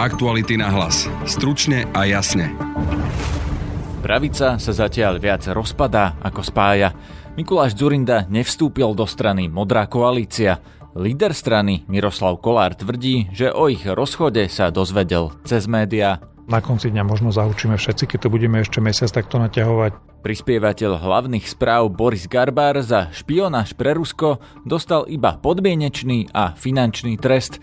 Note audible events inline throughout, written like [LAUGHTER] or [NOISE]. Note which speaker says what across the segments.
Speaker 1: Aktuality na hlas. Stručne a jasne.
Speaker 2: Pravica sa zatiaľ viac rozpadá ako spája. Mikuláš Zurinda nevstúpil do strany Modrá koalícia. Líder strany Miroslav Kolár tvrdí, že o ich rozchode sa dozvedel cez médiá.
Speaker 3: Na konci dňa možno zahučíme všetci, keď to budeme ešte mesiac takto naťahovať.
Speaker 2: Prispievateľ hlavných správ Boris Garbár za špionáž pre Rusko dostal iba podmienečný a finančný trest.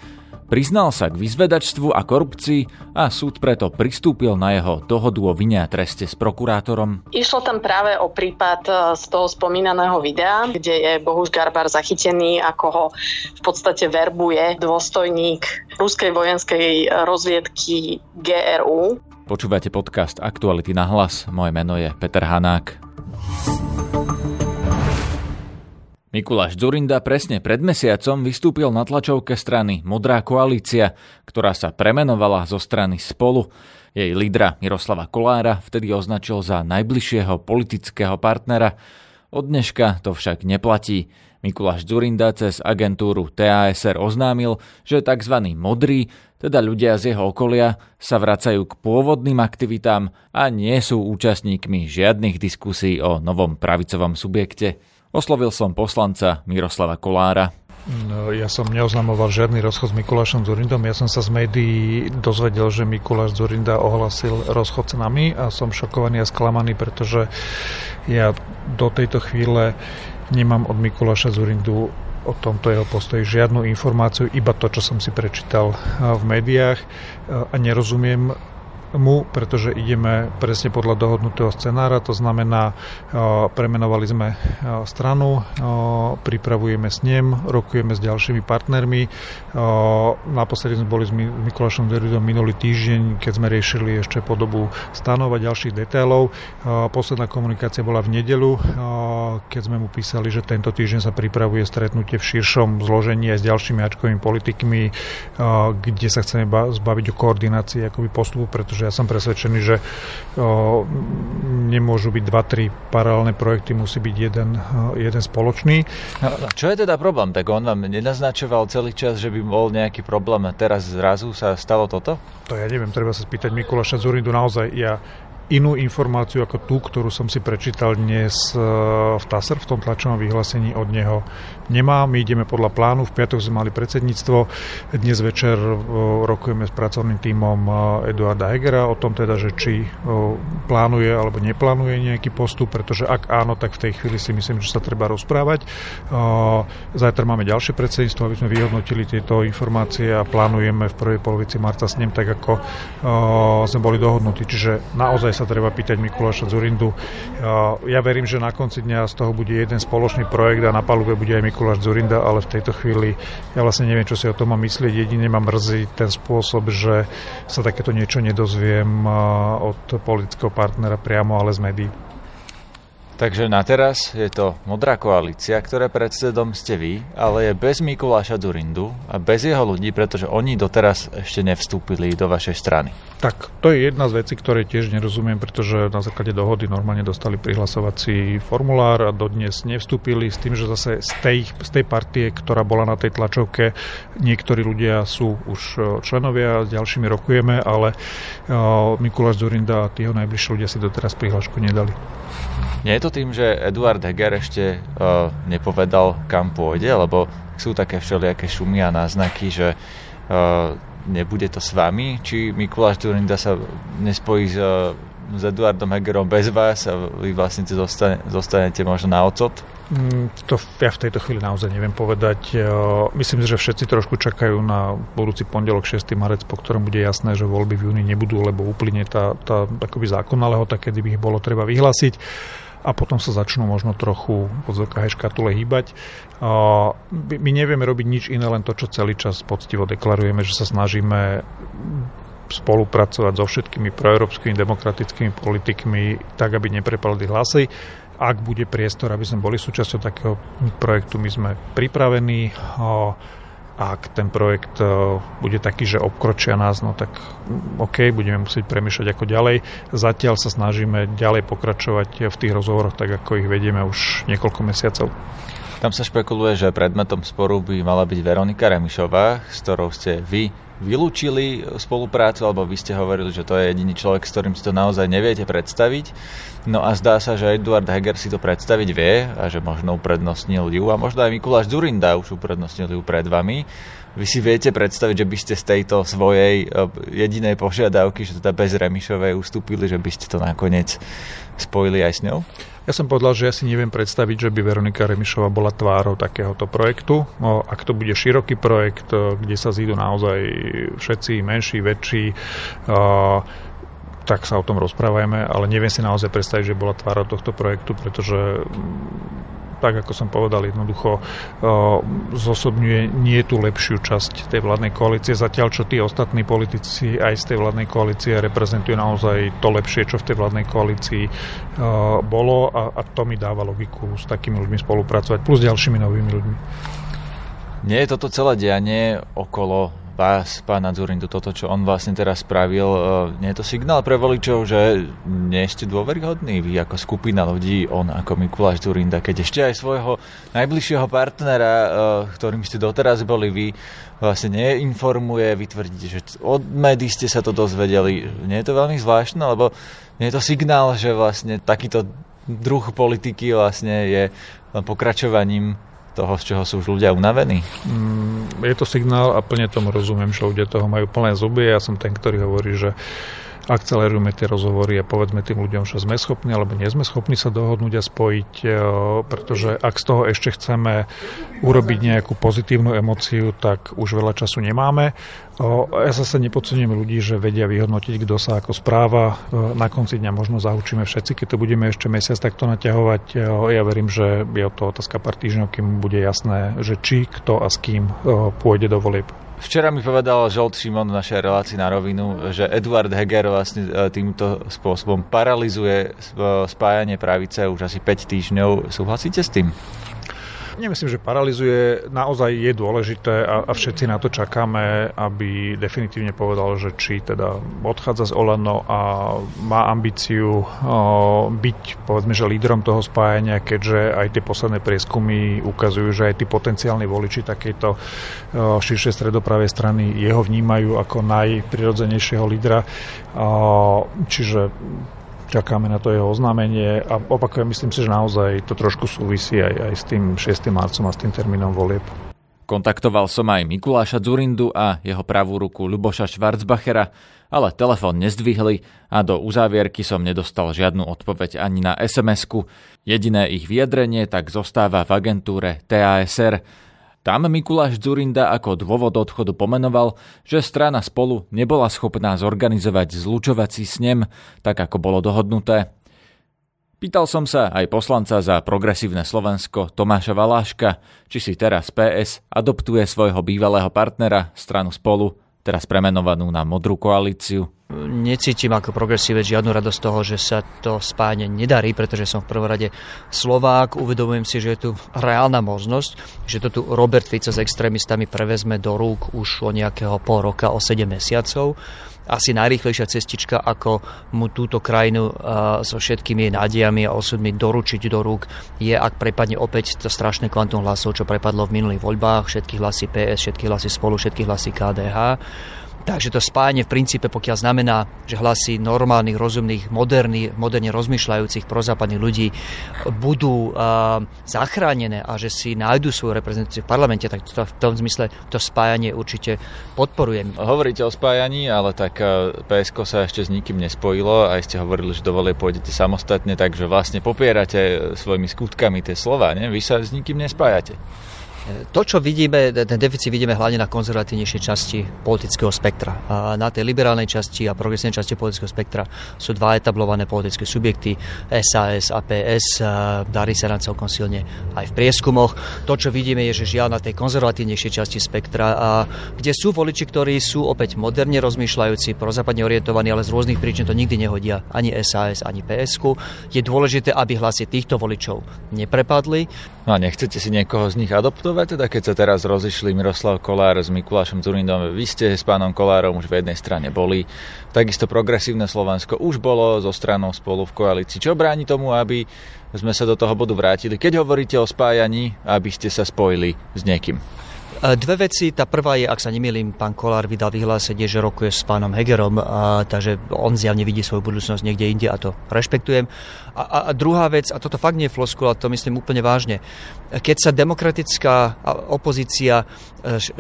Speaker 2: Priznal sa k vyzvedačstvu a korupcii a súd preto pristúpil na jeho dohodu o vine a treste s prokurátorom.
Speaker 4: Išlo tam práve o prípad e, z toho spomínaného videa, kde je Bohuš Garbar zachytený, ako ho v podstate verbuje dôstojník ruskej vojenskej rozviedky GRU.
Speaker 2: Počúvate podcast Aktuality na hlas. Moje meno je Peter Hanák. Mikuláš Zurinda presne pred mesiacom vystúpil na tlačovke strany Modrá koalícia, ktorá sa premenovala zo strany Spolu. Jej lídra Miroslava Kolára vtedy označil za najbližšieho politického partnera. Od dneška to však neplatí. Mikuláš Zurinda cez agentúru TASR oznámil, že tzv. modrí, teda ľudia z jeho okolia, sa vracajú k pôvodným aktivitám a nie sú účastníkmi žiadnych diskusí o novom pravicovom subjekte. Oslovil som poslanca Miroslava Kolára.
Speaker 3: No, ja som neoznamoval žiadny rozchod s Mikulášom Zurindom. Ja som sa z médií dozvedel, že Mikuláš Zurinda ohlasil rozchod s nami a som šokovaný a sklamaný, pretože ja do tejto chvíle nemám od Mikuláša Zurindu o tomto jeho postoji žiadnu informáciu, iba to, čo som si prečítal v médiách a nerozumiem mu, pretože ideme presne podľa dohodnutého scenára, to znamená, premenovali sme stranu, pripravujeme s ním, rokujeme s ďalšími partnermi. Naposledy sme boli s Mikulášom Zeridom minulý týždeň, keď sme riešili ešte podobu stanov a ďalších detailov. Posledná komunikácia bola v nedelu, keď sme mu písali, že tento týždeň sa pripravuje stretnutie v širšom zložení aj s ďalšími ačkovými politikmi, kde sa chceme zbaviť o koordinácii akoby postupu, pretože pretože ja som presvedčený, že o, nemôžu byť dva, tri paralelné projekty, musí byť jeden, jeden spoločný.
Speaker 2: No, no, čo je teda problém? Tak on vám nenaznačoval celý čas, že by bol nejaký problém teraz zrazu sa stalo toto?
Speaker 3: To ja neviem, treba sa spýtať Mikuláša Zurindu. Naozaj ja inú informáciu ako tú, ktorú som si prečítal dnes e, v TASR, v tom tlačovom vyhlásení od neho nemá. My ideme podľa plánu, v piatok sme mali predsedníctvo, dnes večer e, rokujeme s pracovným tímom e, Eduarda Hegera o tom teda, že či plánuje alebo neplánuje nejaký postup, pretože ak áno, tak v tej chvíli si myslím, že sa treba rozprávať. Zajtra máme ďalšie predsedníctvo, aby sme vyhodnotili tieto informácie a plánujeme v prvej polovici marca s ním tak, ako sme boli dohodnutí. Čiže naozaj sa treba pýtať Mikuláša Zurindu. Ja verím, že na konci dňa z toho bude jeden spoločný projekt a na palube bude aj Mikuláš Zurinda, ale v tejto chvíli ja vlastne neviem, čo si o tom mám myslieť. Jedine ma mrzí ten spôsob, že sa takéto niečo nedozviem od politického partnera priamo, ale z médií.
Speaker 2: Takže na teraz je to modrá koalícia, ktoré predsedom ste vy, ale je bez Mikuláša Durindu a bez jeho ľudí, pretože oni doteraz ešte nevstúpili do vašej strany.
Speaker 3: Tak, to je jedna z vecí, ktoré tiež nerozumiem, pretože na základe dohody normálne dostali prihlasovací formulár a dodnes nevstúpili s tým, že zase z tej, z tej partie, ktorá bola na tej tlačovke, niektorí ľudia sú už e, členovia, s ďalšími rokujeme, ale uh, Mikuláš Zurinda a jeho najbližší ľudia si doteraz prihlášku nedali.
Speaker 2: Nie je to tým, že Eduard Heger ešte uh, nepovedal, kam pôjde, lebo sú také všelijaké šumy a náznaky, že uh, nebude to s vami, či Mikuláš Durinda sa nespojí s, s Eduardom Hegerom bez vás a vy vlastne zostane, zostanete možno na ocot?
Speaker 3: Mm, to ja v tejto chvíli naozaj neviem povedať. Myslím si, že všetci trošku čakajú na budúci pondelok 6. marec, po ktorom bude jasné, že voľby v júni nebudú, lebo uplyne tá, tá akoby zákonná lehota, kedy by ich bolo treba vyhlásiť a potom sa začnú možno trochu podzvukách škatule hýbať. My nevieme robiť nič iné, len to, čo celý čas poctivo deklarujeme, že sa snažíme spolupracovať so všetkými proeurópskymi demokratickými politikmi tak, aby neprepadli hlasy. Ak bude priestor, aby sme boli súčasťou takého projektu, my sme pripravení ak ten projekt e, bude taký, že obkročia nás, no tak OK, budeme musieť premýšľať ako ďalej. Zatiaľ sa snažíme ďalej pokračovať v tých rozhovoroch, tak ako ich vedieme už niekoľko mesiacov.
Speaker 2: Tam sa špekuluje, že predmetom sporu by mala byť Veronika Remišová, s ktorou ste vy vylúčili spoluprácu, alebo vy ste hovorili, že to je jediný človek, s ktorým si to naozaj neviete predstaviť. No a zdá sa, že Eduard Heger si to predstaviť vie a že možno uprednostnil ju a možno aj Mikuláš Zurinda už uprednostnil ju pred vami. Vy si viete predstaviť, že by ste z tejto svojej e, jedinej požiadavky, že teda bez Remišovej ustúpili, že by ste to nakoniec spojili aj s ňou?
Speaker 3: Ja som povedal, že ja si neviem predstaviť, že by Veronika Remišová bola tvárou takéhoto projektu. No, ak to bude široký projekt, e, kde sa zídu naozaj všetci menší, väčší, uh, tak sa o tom rozprávajme, ale neviem si naozaj predstaviť, že bola tvárou tohto projektu, pretože tak ako som povedal, jednoducho zosobňuje nie tú lepšiu časť tej vládnej koalície, zatiaľ čo tí ostatní politici aj z tej vládnej koalície reprezentujú naozaj to lepšie, čo v tej vládnej koalícii bolo a, a to mi dáva logiku s takými ľuďmi spolupracovať, plus ďalšími novými ľuďmi.
Speaker 2: Nie je toto celé dianie okolo vás, pána Zurindu, toto, čo on vlastne teraz spravil, e, nie je to signál pre voličov, že nie ste dôveryhodní vy ako skupina ľudí, on ako Mikuláš Zurinda, keď ešte aj svojho najbližšieho partnera, e, ktorým ste doteraz boli vy, vlastne neinformuje, vy tvrdíte, že od médií ste sa to dozvedeli. Nie je to veľmi zvláštne, lebo nie je to signál, že vlastne takýto druh politiky vlastne je pokračovaním toho, z čoho sú už ľudia unavení?
Speaker 3: Mm, je to signál a plne tomu rozumiem, že ľudia toho majú plné zuby. Ja som ten, ktorý hovorí, že akcelerujeme tie rozhovory a povedzme tým ľuďom, že sme schopní alebo nie sme schopní sa dohodnúť a spojiť, e, pretože ak z toho ešte chceme urobiť nejakú pozitívnu emociu, tak už veľa času nemáme. Ja zase nepodcením ľudí, že vedia vyhodnotiť, kto sa ako správa. E, na konci dňa možno zaučíme všetci, keď to budeme ešte mesiac takto naťahovať. E, ja verím, že je to otázka pár týždňov, kým bude jasné, že či, kto a s kým pôjde do volieb.
Speaker 2: Včera mi povedal Žolt Šimon v našej relácii na rovinu, že Eduard Heger vlastne e, týmto spôsobom paralizuje spájanie pravice už asi 5 týždňov. Súhlasíte s tým?
Speaker 3: Nemyslím, že paralizuje. Naozaj je dôležité a, a všetci na to čakáme, aby definitívne povedal, že či teda odchádza z Olano a má ambíciu o, byť, povedzme, že lídrom toho spájania, keďže aj tie posledné prieskumy ukazujú, že aj tí potenciálni voliči takejto o, širšej stredopravej strany jeho vnímajú ako najprirodzenejšieho lídra. O, čiže čakáme na to jeho oznámenie a opakujem, myslím si, že naozaj to trošku súvisí aj, aj s tým 6. marcom a s tým termínom volieb.
Speaker 2: Kontaktoval som aj Mikuláša Zurindu a jeho pravú ruku Luboša Schwarzbachera, ale telefón nezdvihli a do uzávierky som nedostal žiadnu odpoveď ani na SMS-ku. Jediné ich vyjadrenie tak zostáva v agentúre TASR, tam Mikuláš Zurinda ako dôvod odchodu pomenoval, že strana spolu nebola schopná zorganizovať zlučovací snem, tak ako bolo dohodnuté. Pýtal som sa aj poslanca za progresívne Slovensko Tomáša Valáška, či si teraz PS adoptuje svojho bývalého partnera, stranu spolu, teraz premenovanú na Modrú koalíciu
Speaker 5: necítim ako progresívec žiadnu radosť toho, že sa to spájanie nedarí, pretože som v prvom rade Slovák, uvedomujem si, že je tu reálna možnosť, že to tu Robert Fico s extrémistami prevezme do rúk už o nejakého pol roka, o 7 mesiacov. Asi najrýchlejšia cestička, ako mu túto krajinu so všetkými jej nádejami a osudmi doručiť do rúk, je, ak prepadne opäť to strašné kvantum hlasov, čo prepadlo v minulých voľbách, všetky hlasy PS, všetky hlasy spolu, všetky hlasy KDH Takže to spájanie v princípe, pokiaľ znamená, že hlasy normálnych, rozumných, moderných, moderne rozmýšľajúcich prozápadných ľudí budú uh, zachránené a že si nájdu svoju reprezentáciu v parlamente, tak to, v tom zmysle to spájanie určite podporujem.
Speaker 2: Hovoríte o spájaní, ale tak PSK sa ešte s nikým nespojilo a ste hovorili, že dovolie pôjdete samostatne, takže vlastne popierate svojimi skutkami tie slova, ne? Vy sa s nikým nespájate.
Speaker 5: To, čo vidíme, ten deficit vidíme hlavne na konzervatívnejšej časti politického spektra. Na tej liberálnej časti a progresívnej časti politického spektra sú dva etablované politické subjekty, SAS a PS. Darí sa nám celkom silne aj v prieskumoch. To, čo vidíme, je, že žiaľ na tej konzervatívnejšej časti spektra, a kde sú voliči, ktorí sú opäť moderne rozmýšľajúci, prozápadne orientovaní, ale z rôznych príčin to nikdy nehodia ani SAS, ani PS. Je dôležité, aby hlasy týchto voličov neprepadli.
Speaker 2: No a nechcete si niekoho z nich adoptovať? Pánové, teda keď sa teraz rozišli Miroslav Kolár s Mikulášom Zurindom, vy ste s pánom Kolárom už v jednej strane boli, takisto progresívne Slovensko už bolo so stranou spolu v koalícii. Čo bráni tomu, aby sme sa do toho bodu vrátili? Keď hovoríte o spájaní, aby ste sa spojili s niekým?
Speaker 5: Dve veci. Tá prvá je, ak sa nemýlim, pán Kolár vydal vyhlásenie, že rokuje s pánom Hegerom, a, takže on zjavne vidí svoju budúcnosť niekde inde a to rešpektujem. A, a, a druhá vec, a toto fakt nie je floskula, to myslím úplne vážne, keď sa demokratická opozícia e,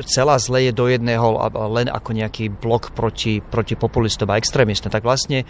Speaker 5: celá zleje do jedného len ako nejaký blok proti, proti populistom a extrémistom, tak vlastne e,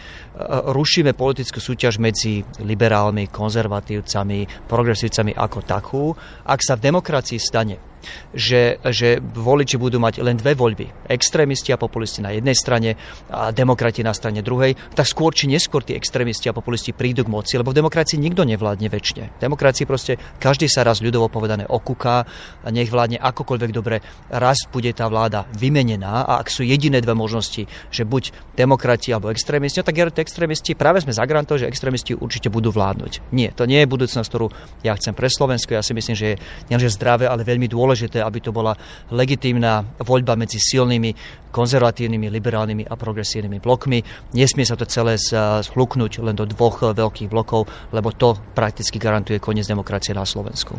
Speaker 5: rušíme politickú súťaž medzi liberálmi, konzervatívcami, progresívcami ako takú. Ak sa v demokracii stane že, že voliči budú mať len dve voľby. Extrémisti a populisti na jednej strane a demokrati na strane druhej, tak skôr či neskôr tí extrémisti a populisti prídu k moci, lebo v demokracii nikto nevládne väčšine. V demokracii proste každý sa raz ľudovo povedané okúka a nech vládne akokoľvek dobre, raz bude tá vláda vymenená a ak sú jediné dve možnosti, že buď demokrati alebo extrémisti, no tak extrémisti, práve sme zagrantov, že extrémisti určite budú vládnuť. Nie, to nie je budúcnosť, ktorú ja chcem pre Slovensko. Ja si myslím, že je nielenže zdravé, ale veľmi dôležité, aby to bola legitímna voľba medzi silnými konzervatívnymi, liberálnymi a progresívnymi blokmi. Nesmie sa to celé zhluknúť len do dvoch veľkých blokov, lebo to prakticky garantuje koniec demokracie na Slovensku.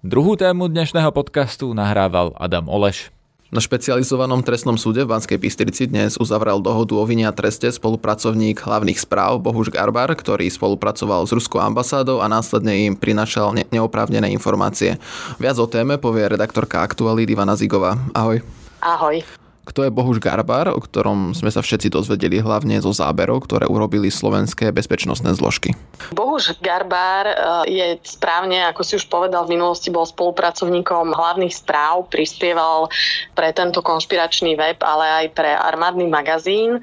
Speaker 2: Druhú tému dnešného podcastu nahrával Adam Oleš.
Speaker 6: Na špecializovanom trestnom súde v Banskej Bystrici dnes uzavrel dohodu o vine a treste spolupracovník hlavných správ Bohuž Garbar, ktorý spolupracoval s ruskou ambasádou a následne im prinašal ne- neoprávnené informácie. Viac o téme povie redaktorka Aktuality Ivana Zigová. Ahoj.
Speaker 4: Ahoj.
Speaker 6: Kto je Bohuž Garbar, o ktorom sme sa všetci dozvedeli hlavne zo záberov, ktoré urobili slovenské bezpečnostné zložky?
Speaker 4: Bohuž Garbar e, je správne, ako si už povedal, v minulosti bol spolupracovníkom hlavných správ, prispieval pre tento konšpiračný web, ale aj pre armádny magazín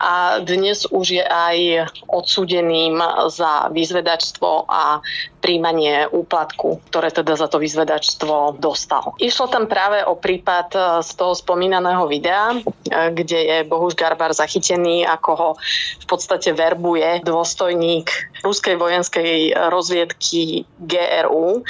Speaker 4: a dnes už je aj odsúdeným za vyzvedačstvo a príjmanie úplatku, ktoré teda za to vyzvedačstvo dostal. Išlo tam práve o prípad e, z toho spomínaného videa, e, kde je Bohuž Garbar zachytený, ako ho v podstate verbuje dôstojník ruskej vojenskej rozviedky GRU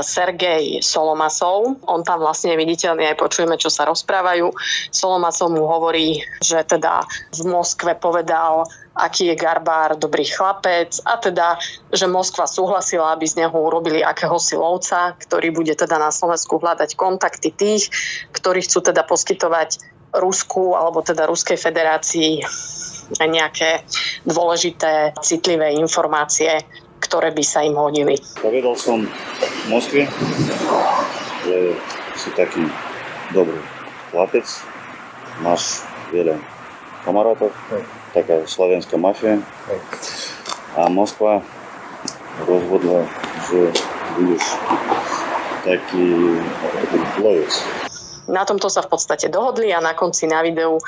Speaker 4: Sergej Solomasov. On tam vlastne je viditeľný, aj počujeme, čo sa rozprávajú. Solomasov mu hovorí, že teda v Moskve povedal, aký je Garbár dobrý chlapec a teda, že Moskva súhlasila, aby z neho urobili akéhosi lovca, ktorý bude teda na Slovensku hľadať kontakty tých, ktorí chcú teda poskytovať Rusku alebo teda Ruskej federácii nejaké dôležité, citlivé informácie ktoré by sa im hodili.
Speaker 7: Povedal som v Moskve, že si taký dobrý chlapec, máš veľa kamarátov, taká slovenská mafia a Moskva rozhodla, že budeš taký lovec.
Speaker 4: Na tomto sa v podstate dohodli a na konci na videu e,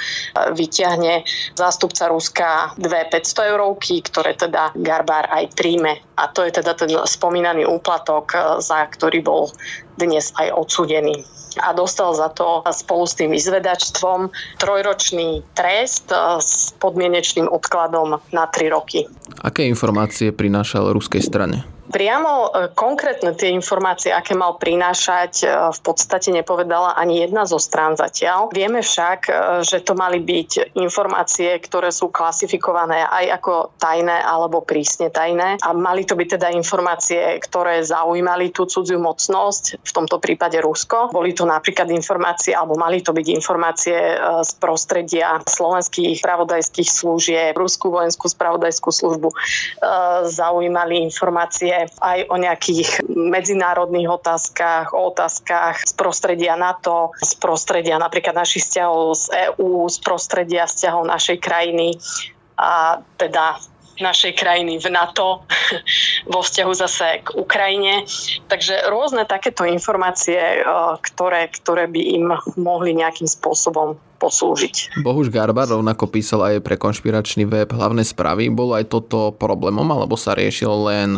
Speaker 4: vyťahne zástupca Ruska dve 500 eurovky, ktoré teda Garbár aj príjme. A to je teda ten spomínaný úplatok, e, za ktorý bol dnes aj odsudený a dostal za to spolu s tým izvedačstvom trojročný trest e, s podmienečným odkladom na 3 roky.
Speaker 6: Aké informácie prinášal ruskej strane?
Speaker 4: Priamo e, konkrétne tie informácie, aké mal prinášať, e, v podstate nepovedala ani jedna zo strán zatiaľ. Vieme však, e, že to mali byť informácie, ktoré sú klasifikované aj ako tajné alebo prísne tajné a mali to byť teda informácie, ktoré zaujímali tú cudziu mocnosť, v tomto prípade Rusko. Boli to napríklad informácie, alebo mali to byť informácie z prostredia slovenských spravodajských služieb, Ruskú vojenskú spravodajskú službu. Zaujímali informácie aj o nejakých medzinárodných otázkach, o otázkach z prostredia NATO, z prostredia napríklad našich vzťahov z EÚ, z prostredia vzťahov našej krajiny a teda našej krajiny v NATO [LAUGHS] vo vzťahu zase k Ukrajine. Takže rôzne takéto informácie, e, ktoré, ktoré by im mohli nejakým spôsobom poslúžiť.
Speaker 6: Bohuž Garbar rovnako písal aj pre konšpiračný web hlavné správy. Bolo aj toto problémom, alebo sa riešil len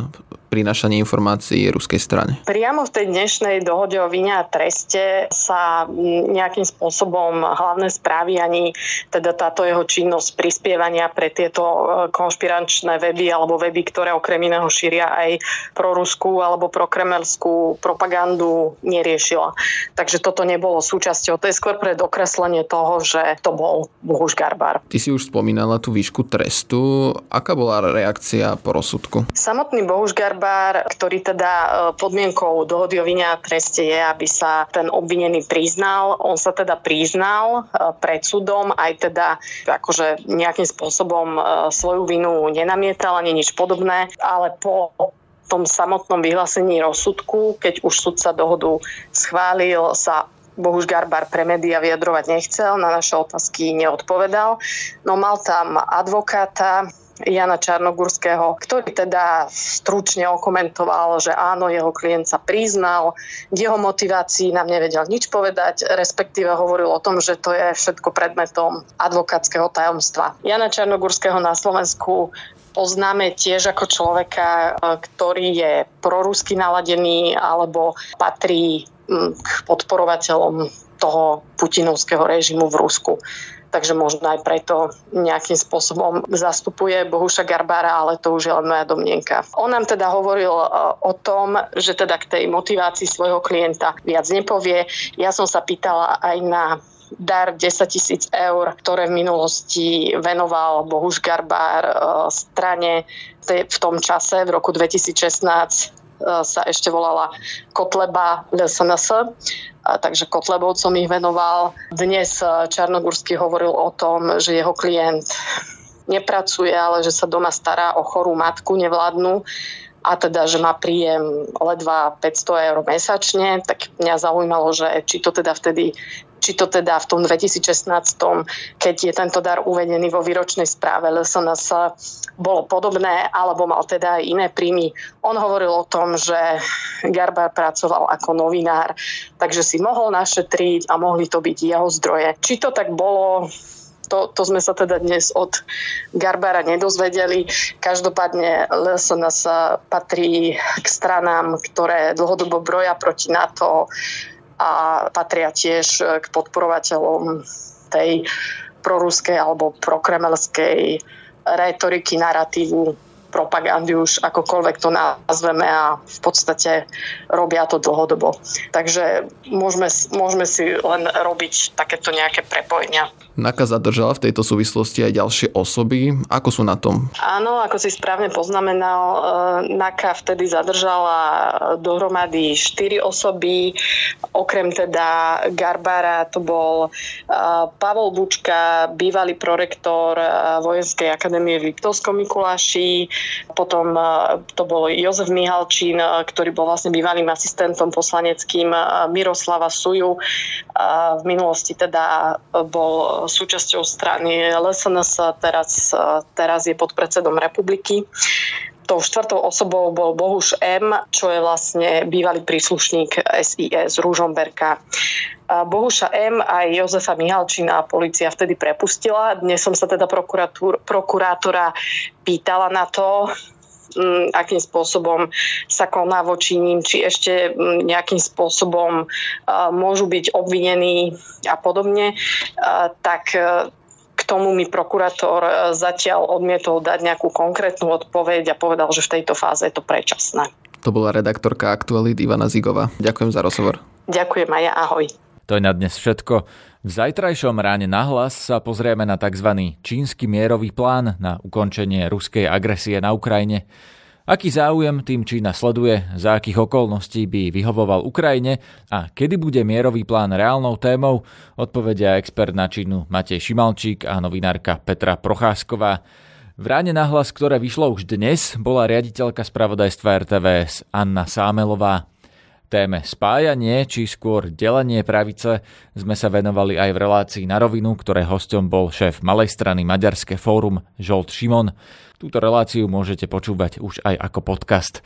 Speaker 6: prinášanie informácií ruskej strane?
Speaker 4: Priamo v tej dnešnej dohode o vine a treste sa nejakým spôsobom hlavné správy ani teda táto jeho činnosť prispievania pre tieto e, konšpiračné weby alebo weby, ktoré okrem iného šíria aj pro ruskú alebo pro kremelskú propagandu neriešila. Takže toto nebolo súčasťou. To je skôr pre dokreslenie toho, že to bol Bohuš Garbar.
Speaker 6: Ty si už spomínala tú výšku trestu. Aká bola reakcia po rozsudku?
Speaker 4: Samotný Bohuš Garbar, ktorý teda e, podmienkou dohody o vine a treste je, aby sa ten obvinený priznal. On sa teda priznal e, pred súdom, aj teda akože nejakým spôsobom e, svoju vinu nenamietal ani nič podobné, ale po tom samotnom vyhlásení rozsudku, keď už sudca dohodu schválil, sa Bohuž Garbar pre média vyjadrovať nechcel, na naše otázky neodpovedal. No mal tam advokáta, Jana Čarnogurského, ktorý teda stručne okomentoval, že áno, jeho klient sa priznal, k jeho motivácii nám nevedel nič povedať, respektíve hovoril o tom, že to je všetko predmetom advokátskeho tajomstva. Jana Čarnogurského na Slovensku poznáme tiež ako človeka, ktorý je prorusky naladený alebo patrí k podporovateľom toho putinovského režimu v Rusku. Takže možno aj preto nejakým spôsobom zastupuje Bohuša Garbára, ale to už je len moja domnienka. On nám teda hovoril e, o tom, že teda k tej motivácii svojho klienta viac nepovie. Ja som sa pýtala aj na dar 10 tisíc eur, ktoré v minulosti venoval Bohuš Garbár e, strane v tom čase, v roku 2016 E, sa ešte volala Kotleba LSNS, takže Kotlebovcom ich venoval. Dnes e, Čarnogórsky hovoril o tom, že jeho klient nepracuje, ale že sa doma stará o chorú matku nevládnu a teda, že má príjem ledva 500 eur mesačne, tak mňa zaujímalo, že či to teda vtedy či to teda v tom 2016, keď je tento dar uvedený vo výročnej správe LSNS, bolo podobné, alebo mal teda aj iné príjmy. On hovoril o tom, že Garbar pracoval ako novinár, takže si mohol našetriť a mohli to byť jeho zdroje. Či to tak bolo, to, to sme sa teda dnes od Garbara nedozvedeli. Každopádne LSNS patrí k stranám, ktoré dlhodobo broja proti NATO a patria tiež k podporovateľom tej proruskej alebo prokremelskej retoriky, narratívu propagandy už akokoľvek to nazveme a v podstate robia to dlhodobo. Takže môžeme, môžeme si len robiť takéto nejaké prepojenia.
Speaker 6: NAKA zadržala v tejto súvislosti aj ďalšie osoby. Ako sú na tom?
Speaker 4: Áno, ako si správne poznamenal, e, NAKA vtedy zadržala dohromady 4 osoby. Okrem teda Garbara to bol e, Pavol Bučka, bývalý prorektor e, Vojenskej akadémie v Liptovskom Mikuláši, potom e, to bol Jozef Mihalčín, e, ktorý bol vlastne bývalým asistentom poslaneckým e, Miroslava Suju. V minulosti teda bol súčasťou strany LSNS, teraz, teraz je podpredsedom republiky tou štvrtou osobou bol Bohuš M., čo je vlastne bývalý príslušník SIS Rúžomberka. Bohuša M. a Jozefa Mihalčina policia vtedy prepustila. Dnes som sa teda prokurátora pýtala na to, mm, akým spôsobom sa koná voči ním, či ešte mm, nejakým spôsobom môžu byť obvinení a podobne, tak e, tomu mi prokurátor e, zatiaľ odmietol dať nejakú konkrétnu odpoveď a povedal, že v tejto fáze je to predčasné.
Speaker 6: To bola redaktorka Aktualit Ivana Zigova. Ďakujem za rozhovor.
Speaker 4: Ďakujem aj ja, ahoj.
Speaker 2: To je na dnes všetko. V zajtrajšom ráne nahlas sa pozrieme na tzv. čínsky mierový plán na ukončenie ruskej agresie na Ukrajine. Aký záujem tým Čína sleduje, za akých okolností by vyhovoval Ukrajine a kedy bude mierový plán reálnou témou, odpovedia expert na Čínu Matej Šimalčík a novinárka Petra Procházková. V ráne nahlas, ktoré vyšlo už dnes, bola riaditeľka spravodajstva RTVS Anna Sámelová. Téme spájanie či skôr delenie pravice sme sa venovali aj v relácii na rovinu, ktoré hostom bol šéf malej strany Maďarské fórum Žolt Šimon. Túto reláciu môžete počúvať už aj ako podcast.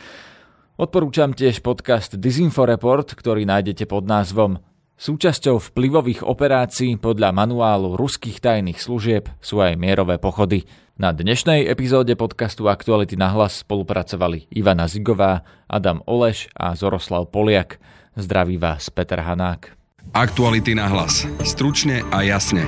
Speaker 2: Odporúčam tiež podcast Disinfo Report, ktorý nájdete pod názvom Súčasťou vplyvových operácií podľa manuálu ruských tajných služieb sú aj mierové pochody. Na dnešnej epizóde podcastu Aktuality na hlas spolupracovali Ivana Zigová, Adam Oleš a Zoroslav Poliak. Zdraví vás Peter Hanák.
Speaker 1: Aktuality na hlas. Stručne a jasne.